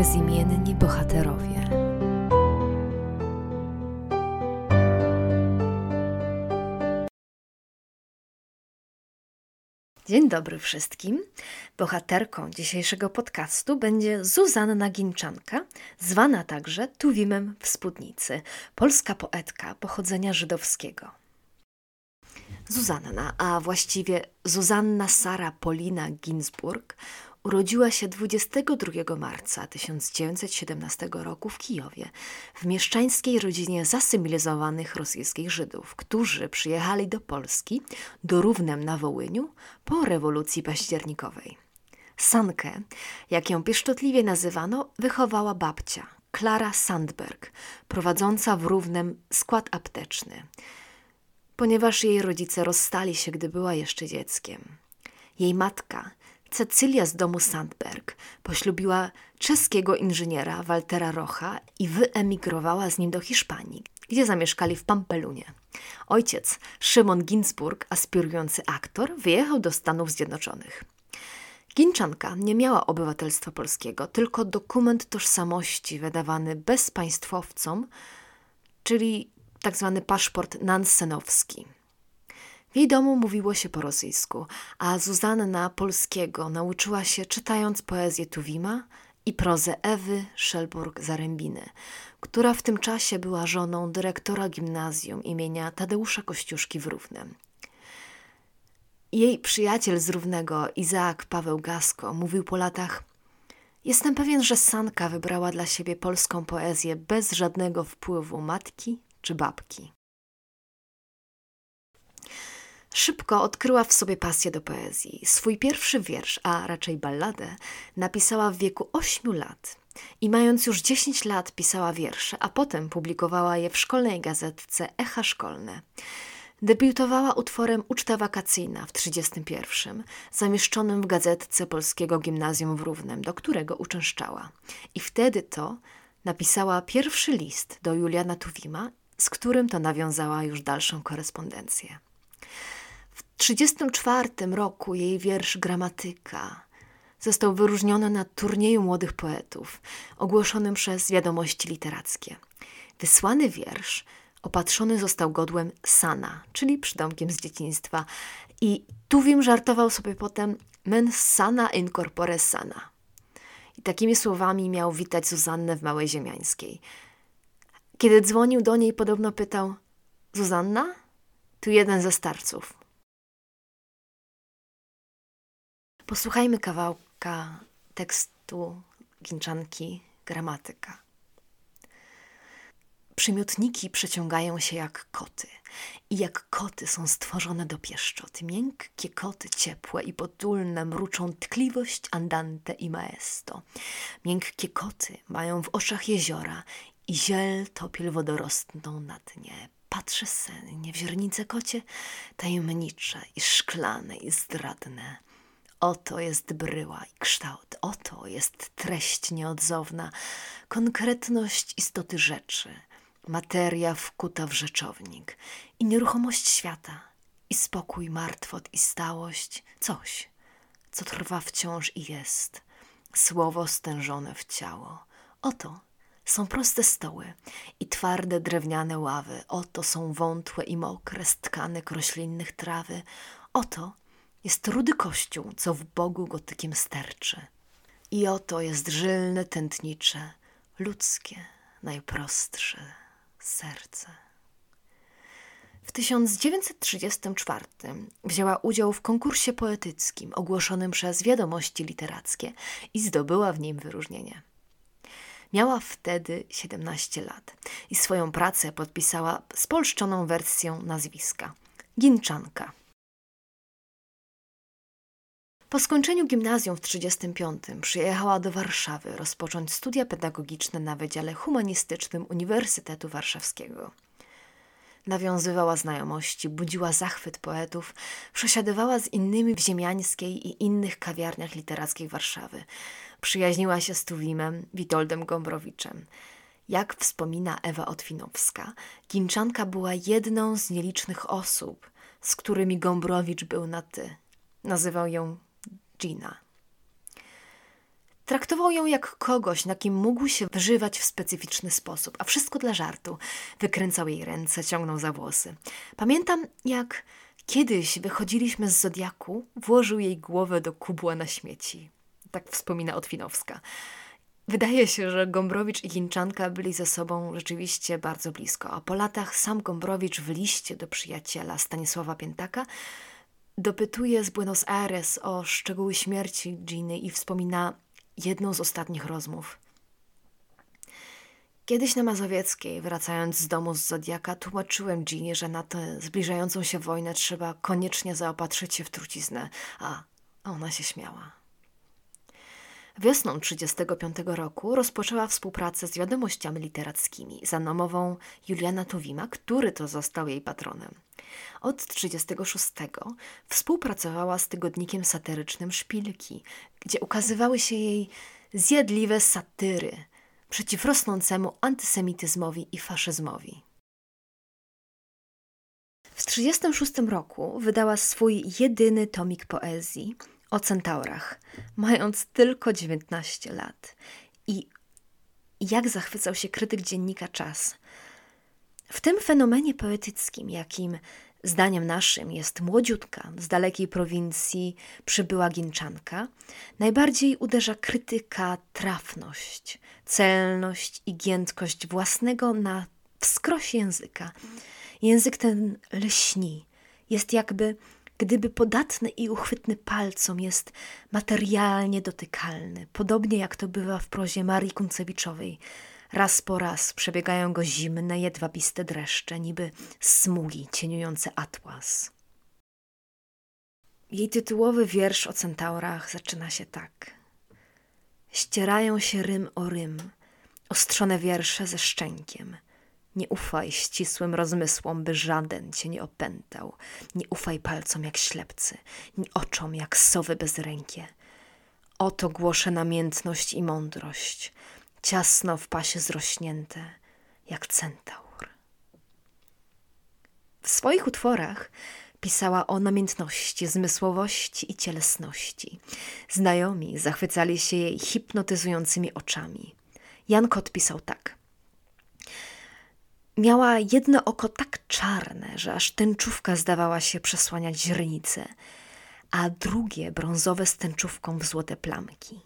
bezimienni bohaterowie. Dzień dobry wszystkim. Bohaterką dzisiejszego podcastu będzie Zuzanna Ginczanka, zwana także Tuwimem w spódnicy, polska poetka pochodzenia żydowskiego. Zuzanna, a właściwie Zuzanna Sara Polina Ginsburg, Urodziła się 22 marca 1917 roku w Kijowie, w mieszczańskiej rodzinie zasymilowanych rosyjskich Żydów, którzy przyjechali do Polski, do Równem na Wołyniu, po rewolucji październikowej. Sankę, jak ją pieszczotliwie nazywano, wychowała babcia, Klara Sandberg, prowadząca w Równem skład apteczny, ponieważ jej rodzice rozstali się, gdy była jeszcze dzieckiem. Jej matka, Cecylia z domu Sandberg poślubiła czeskiego inżyniera Waltera Rocha i wyemigrowała z nim do Hiszpanii, gdzie zamieszkali w Pampelunie. Ojciec, Szymon Ginsburg, aspirujący aktor, wyjechał do Stanów Zjednoczonych. Ginczanka nie miała obywatelstwa polskiego, tylko dokument tożsamości wydawany bezpaństwowcom, czyli tzw. Tak paszport nansenowski. W jej domu mówiło się po rosyjsku, a Zuzanna polskiego nauczyła się czytając poezję Tuwima i prozę Ewy Szelburg-Zarębiny, która w tym czasie była żoną dyrektora gimnazjum imienia Tadeusza Kościuszki w Równem. Jej przyjaciel z Równego, Izaak Paweł Gasko, mówił po latach Jestem pewien, że Sanka wybrała dla siebie polską poezję bez żadnego wpływu matki czy babki. Szybko odkryła w sobie pasję do poezji. Swój pierwszy wiersz, a raczej balladę, napisała w wieku 8 lat. I mając już 10 lat pisała wiersze, a potem publikowała je w szkolnej gazetce Echa Szkolne. Debiutowała utworem Uczta wakacyjna w 1931, zamieszczonym w gazetce Polskiego Gimnazjum w Równem, do którego uczęszczała. I wtedy to napisała pierwszy list do Juliana Tuwima, z którym to nawiązała już dalszą korespondencję. 1934 roku jej wiersz Gramatyka został wyróżniony na turnieju młodych poetów, ogłoszonym przez wiadomości literackie. Wysłany wiersz opatrzony został godłem Sana, czyli przydomkiem z dzieciństwa, i Tuwim żartował sobie potem men sana in corpore sana. I takimi słowami miał witać Zuzannę w Małej Ziemiańskiej. Kiedy dzwonił do niej, podobno pytał: Zuzanna? Tu jeden ze starców. Posłuchajmy kawałka tekstu Ginczanki Gramatyka. Przymiotniki przeciągają się jak koty i jak koty są stworzone do pieszczot. Miękkie koty ciepłe i potulne mruczą tkliwość andante i maesto. Miękkie koty mają w oczach jeziora i ziel topiel wodorostną na dnie. Patrzę sennie w źrenice kocie, tajemnicze i szklane i zdradne. Oto jest bryła i kształt, oto jest treść nieodzowna, konkretność istoty rzeczy, materia wkuta w rzeczownik i nieruchomość świata, i spokój, martwot i stałość, coś, co trwa wciąż i jest, słowo stężone w ciało. Oto są proste stoły i twarde drewniane ławy, oto są wątłe i mokre stkanek roślinnych trawy, oto jest rudy kościół, co w Bogu gotykiem sterczy. I oto jest żylne, tętnicze, ludzkie, najprostsze serce. W 1934 wzięła udział w konkursie poetyckim ogłoszonym przez wiadomości literackie i zdobyła w nim wyróżnienie. Miała wtedy 17 lat i swoją pracę podpisała spolszczoną wersją nazwiska Ginczanka. Po skończeniu gimnazjum w 1935 przyjechała do Warszawy rozpocząć studia pedagogiczne na Wydziale Humanistycznym Uniwersytetu Warszawskiego. Nawiązywała znajomości, budziła zachwyt poetów, przesiadywała z innymi w ziemiańskiej i innych kawiarniach literackich Warszawy. Przyjaźniła się z Tuwimem, Witoldem Gombrowiczem. Jak wspomina Ewa Otwinowska, Ginczanka była jedną z nielicznych osób, z którymi Gombrowicz był na ty. Nazywał ją Gina. Traktował ją jak kogoś, na kim mógł się wyżywać w specyficzny sposób, a wszystko dla żartu. Wykręcał jej ręce, ciągnął za włosy. Pamiętam, jak kiedyś wychodziliśmy z Zodiaku, włożył jej głowę do kubła na śmieci. Tak wspomina Otwinowska. Wydaje się, że Gombrowicz i Chińczanka byli ze sobą rzeczywiście bardzo blisko, a po latach sam Gombrowicz w liście do przyjaciela Stanisława Piętaka dopytuje z Buenos Aires o szczegóły śmierci Giny i wspomina jedną z ostatnich rozmów. Kiedyś na Mazowieckiej, wracając z domu z Zodiaka, tłumaczyłem Ginie, że na tę zbliżającą się wojnę trzeba koniecznie zaopatrzyć się w truciznę, a ona się śmiała. Wiosną 1935 roku rozpoczęła współpracę z wiadomościami literackimi za namową Juliana Tuwima, który to został jej patronem. Od 1936 współpracowała z tygodnikiem satyrycznym Szpilki, gdzie ukazywały się jej zjadliwe satyry przeciw rosnącemu antysemityzmowi i faszyzmowi. W 1936 roku wydała swój jedyny tomik poezji o centaurach, mając tylko 19 lat. I jak zachwycał się krytyk dziennika Czas. W tym fenomenie poetyckim, jakim zdaniem naszym jest młodziutka z dalekiej prowincji przybyła Ginczanka, najbardziej uderza krytyka trafność, celność i giętkość własnego na wskroś języka. Język ten lśni, jest jakby gdyby podatny i uchwytny palcom jest materialnie dotykalny, podobnie jak to bywa w prozie Marii Kuncewiczowej. Raz po raz przebiegają go zimne, jedwabiste dreszcze, niby smugi cieniujące atłas. Jej tytułowy wiersz o centaurach zaczyna się tak. Ścierają się rym o rym, ostrzone wiersze ze szczękiem – nie ufaj ścisłym rozmysłom, by żaden cię nie opętał. Nie ufaj palcom jak ślepcy, ni oczom jak sowy bezrękie. Oto głoszę namiętność i mądrość, ciasno w pasie zrośnięte, jak centaur. W swoich utworach pisała o namiętności, zmysłowości i cielesności. Znajomi zachwycali się jej hipnotyzującymi oczami. Jan Kot pisał tak – Miała jedno oko tak czarne, że aż tęczówka zdawała się przesłaniać źrenicę, a drugie brązowe z tęczówką w złote plamki.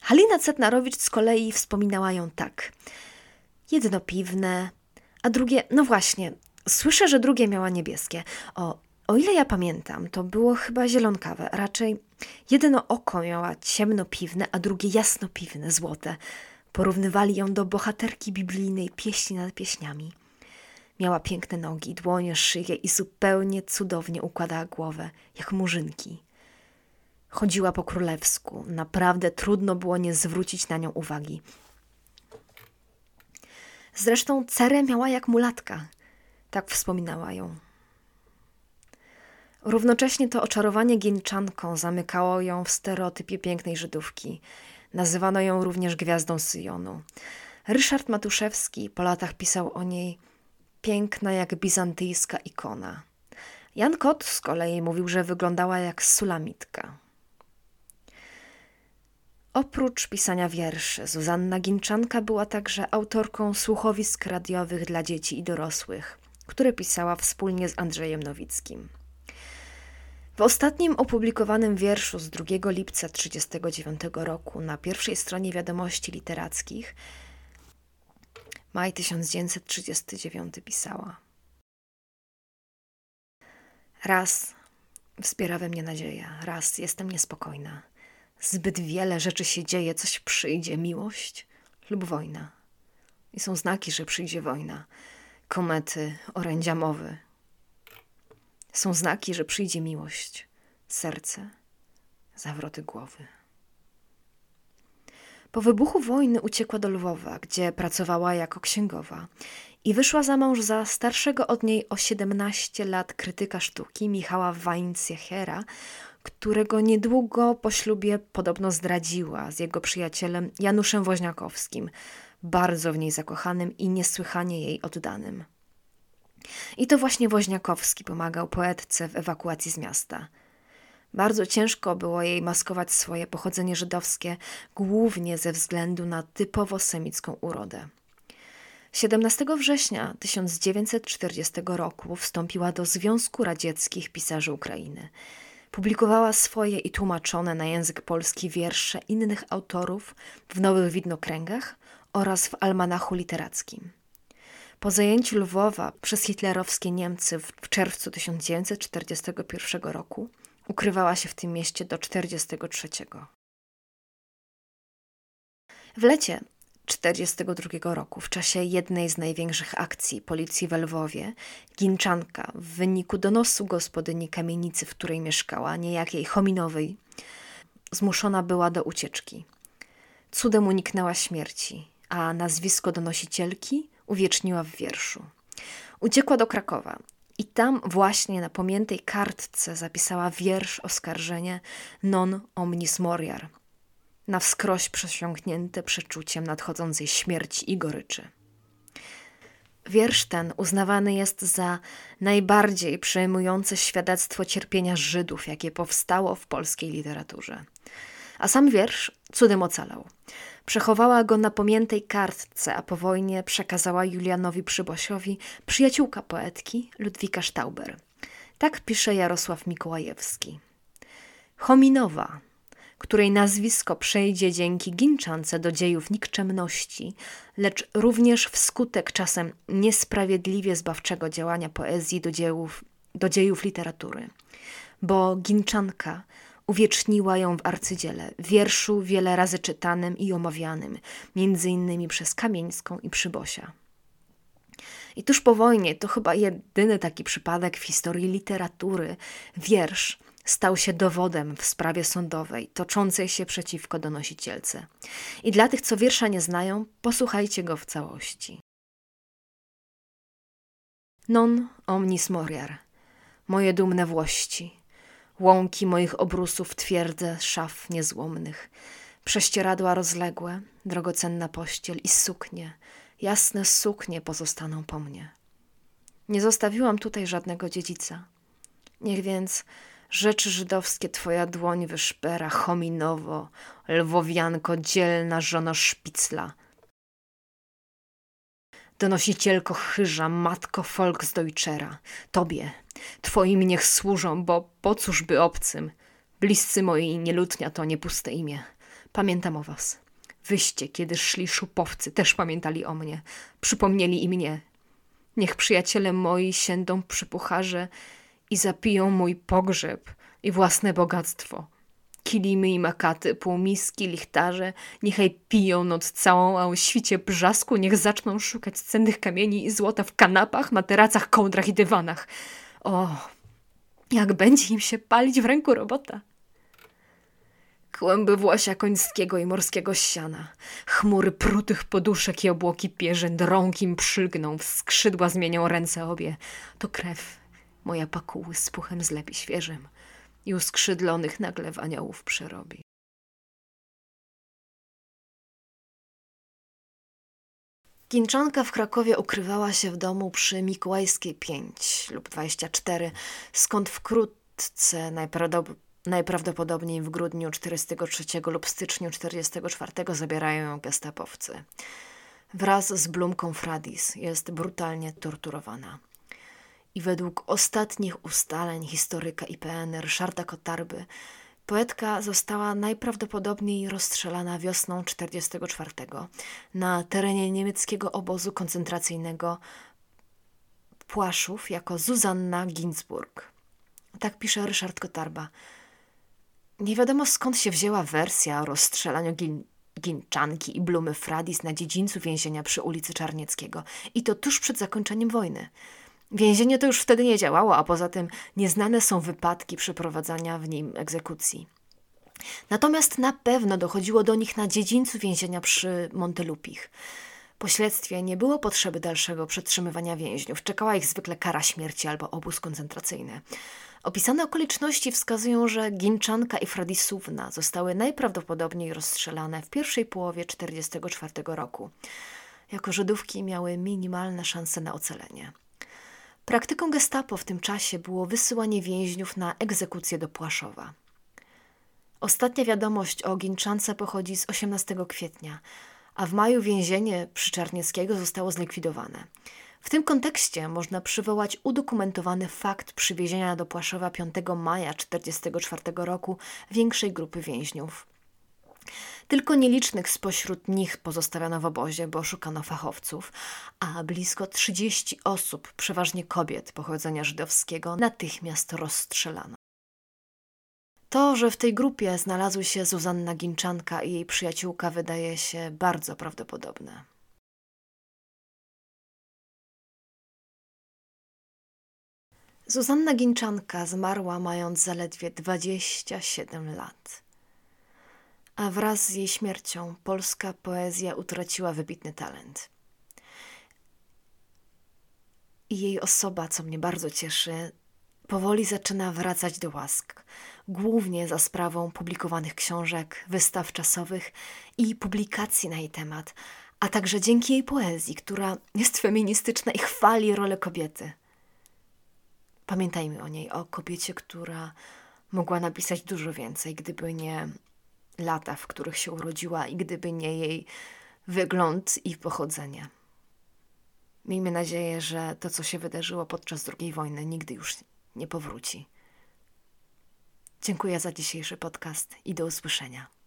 Halina Cetnarowicz z kolei wspominała ją tak. Jedno piwne, a drugie, no właśnie, słyszę, że drugie miała niebieskie. O, o ile ja pamiętam, to było chyba zielonkawe, raczej jedno oko miała ciemno piwne, a drugie jasno piwne, złote. Porównywali ją do bohaterki biblijnej pieśni nad pieśniami. Miała piękne nogi, dłonie, szyję i zupełnie cudownie układała głowę, jak murzynki. Chodziła po królewsku, naprawdę trudno było nie zwrócić na nią uwagi. Zresztą cerę miała jak mulatka, tak wspominała ją. Równocześnie to oczarowanie Ginczanką zamykało ją w stereotypie pięknej Żydówki – Nazywano ją również gwiazdą Syjonu. Ryszard Matuszewski po latach pisał o niej piękna jak bizantyjska ikona. Jan Kot z kolei mówił, że wyglądała jak sulamitka. Oprócz pisania wierszy, Zuzanna Ginczanka była także autorką słuchowisk radiowych dla dzieci i dorosłych, które pisała wspólnie z Andrzejem Nowickim. W ostatnim opublikowanym wierszu z 2 lipca 1939 roku na pierwszej stronie wiadomości literackich maj 1939 pisała Raz wspiera we mnie nadzieja, raz jestem niespokojna. Zbyt wiele rzeczy się dzieje, coś przyjdzie, miłość lub wojna. I są znaki, że przyjdzie wojna. Komety, orędzia mowy, są znaki, że przyjdzie miłość, serce, zawroty głowy. Po wybuchu wojny uciekła do Lwowa, gdzie pracowała jako księgowa i wyszła za mąż za starszego od niej o 17 lat krytyka sztuki Michała Weinsjechera, którego niedługo po ślubie podobno zdradziła z jego przyjacielem Januszem Woźniakowskim, bardzo w niej zakochanym i niesłychanie jej oddanym. I to właśnie Woźniakowski pomagał poetce w ewakuacji z miasta. Bardzo ciężko było jej maskować swoje pochodzenie żydowskie, głównie ze względu na typowo semicką urodę. 17 września 1940 roku wstąpiła do Związku Radzieckich Pisarzy Ukrainy. Publikowała swoje i tłumaczone na język polski wiersze innych autorów w Nowych Widnokręgach oraz w Almanachu Literackim. Po zajęciu Lwowa przez hitlerowskie Niemcy w czerwcu 1941 roku ukrywała się w tym mieście do 1943. W lecie 1942 roku, w czasie jednej z największych akcji policji w Lwowie, Ginczanka w wyniku donosu gospodyni kamienicy, w której mieszkała, niejakiej Chominowej, zmuszona była do ucieczki. Cudem uniknęła śmierci, a nazwisko donosicielki uwieczniła w wierszu. Uciekła do Krakowa i tam właśnie na pamiętej kartce zapisała wiersz oskarżenie non omnis moriar, na wskroś przesiąknięte przeczuciem nadchodzącej śmierci i goryczy. Wiersz ten uznawany jest za najbardziej przejmujące świadectwo cierpienia Żydów, jakie powstało w polskiej literaturze. A sam wiersz cudem ocalał. Przechowała go na pamiętej kartce, a po wojnie przekazała Julianowi Przybosiowi przyjaciółka poetki Ludwika Stauber. Tak pisze Jarosław Mikołajewski. Chominowa, której nazwisko przejdzie dzięki ginczance do dziejów nikczemności, lecz również wskutek czasem niesprawiedliwie zbawczego działania poezji do, dziełów, do dziejów literatury. Bo ginczanka uwieczniła ją w arcydziele, wierszu wiele razy czytanym i omawianym, między innymi przez Kamieńską i Przybosia. I tuż po wojnie, to chyba jedyny taki przypadek w historii literatury, wiersz stał się dowodem w sprawie sądowej toczącej się przeciwko donosicielce. I dla tych, co wiersza nie znają, posłuchajcie go w całości. Non omnis moriar, moje dumne włości, łąki moich obrusów twierdzę szaf niezłomnych, prześcieradła rozległe, drogocenna pościel i suknie, jasne suknie pozostaną po mnie. Nie zostawiłam tutaj żadnego dziedzica. Niech więc rzeczy żydowskie twoja dłoń wyszpera, chominowo, lwowianko, dzielna żono szpicla. Donosicielko chyża, matko Volksdeutschera, tobie, twoim niech służą, bo po cóż by obcym? Bliscy moi nielutnia to nie puste imię. Pamiętam o was. Wyście, kiedy szli szupowcy, też pamiętali o mnie. Przypomnieli i mnie. Niech przyjaciele moi siędą przy pucharze i zapiją mój pogrzeb i własne bogactwo. Kilimy i makaty, półmiski, lichtarze, niechaj piją noc całą, a o świcie brzasku niech zaczną szukać cennych kamieni i złota w kanapach, materacach, kołdrach i dywanach. O, jak będzie im się palić w ręku robota. Kłęby włosia końskiego i morskiego siana, chmury prutych poduszek i obłoki pierzyn, drąg im przylgną, w skrzydła zmienią ręce obie. To krew, moja pakuły z puchem zlepi świeżym i uskrzydlonych nagle w aniołów przerobi. Ginczanka w Krakowie ukrywała się w domu przy Mikołajskiej 5 lub 24, skąd wkrótce najprawdopodobniej w grudniu 43 lub styczniu 44 zabierają ją gestapowcy. Wraz z Blumką Fradis jest brutalnie torturowana i według ostatnich ustaleń historyka IPN Ryszarda Kotarby poetka została najprawdopodobniej rozstrzelana wiosną 1944 na terenie niemieckiego obozu koncentracyjnego Płaszów jako Zuzanna Ginsburg. Tak pisze Ryszard Kotarba. Nie wiadomo skąd się wzięła wersja o rozstrzelaniu Gin Ginczanki i Blumy Fradis na dziedzińcu więzienia przy ulicy Czarnieckiego i to tuż przed zakończeniem wojny. Więzienie to już wtedy nie działało, a poza tym nieznane są wypadki przeprowadzania w nim egzekucji. Natomiast na pewno dochodziło do nich na dziedzińcu więzienia przy Montelupich. Po śledztwie nie było potrzeby dalszego przetrzymywania więźniów. Czekała ich zwykle kara śmierci albo obóz koncentracyjny. Opisane okoliczności wskazują, że Ginczanka i Fradisówna zostały najprawdopodobniej rozstrzelane w pierwszej połowie 1944 roku. Jako Żydówki miały minimalne szanse na ocalenie. Praktyką gestapo w tym czasie było wysyłanie więźniów na egzekucję do Płaszowa. Ostatnia wiadomość o Ginczance pochodzi z 18 kwietnia, a w maju więzienie przy Czarnieckiego zostało zlikwidowane. W tym kontekście można przywołać udokumentowany fakt przywiezienia do Płaszowa 5 maja 1944 roku większej grupy więźniów. Tylko nielicznych spośród nich pozostawiono w obozie, bo szukano fachowców, a blisko 30 osób, przeważnie kobiet pochodzenia żydowskiego, natychmiast rozstrzelano. To, że w tej grupie znalazły się Zuzanna Ginczanka i jej przyjaciółka, wydaje się bardzo prawdopodobne. Zuzanna Ginczanka zmarła mając zaledwie 27 lat. A wraz z jej śmiercią polska poezja utraciła wybitny talent. I jej osoba, co mnie bardzo cieszy, powoli zaczyna wracać do łask, głównie za sprawą publikowanych książek, wystaw czasowych i publikacji na jej temat, a także dzięki jej poezji, która jest feministyczna i chwali rolę kobiety. Pamiętajmy o niej, o kobiecie, która mogła napisać dużo więcej, gdyby nie lata, w których się urodziła i gdyby nie jej wygląd i pochodzenie. Miejmy nadzieję, że to, co się wydarzyło podczas II wojny, nigdy już nie powróci. Dziękuję za dzisiejszy podcast i do usłyszenia.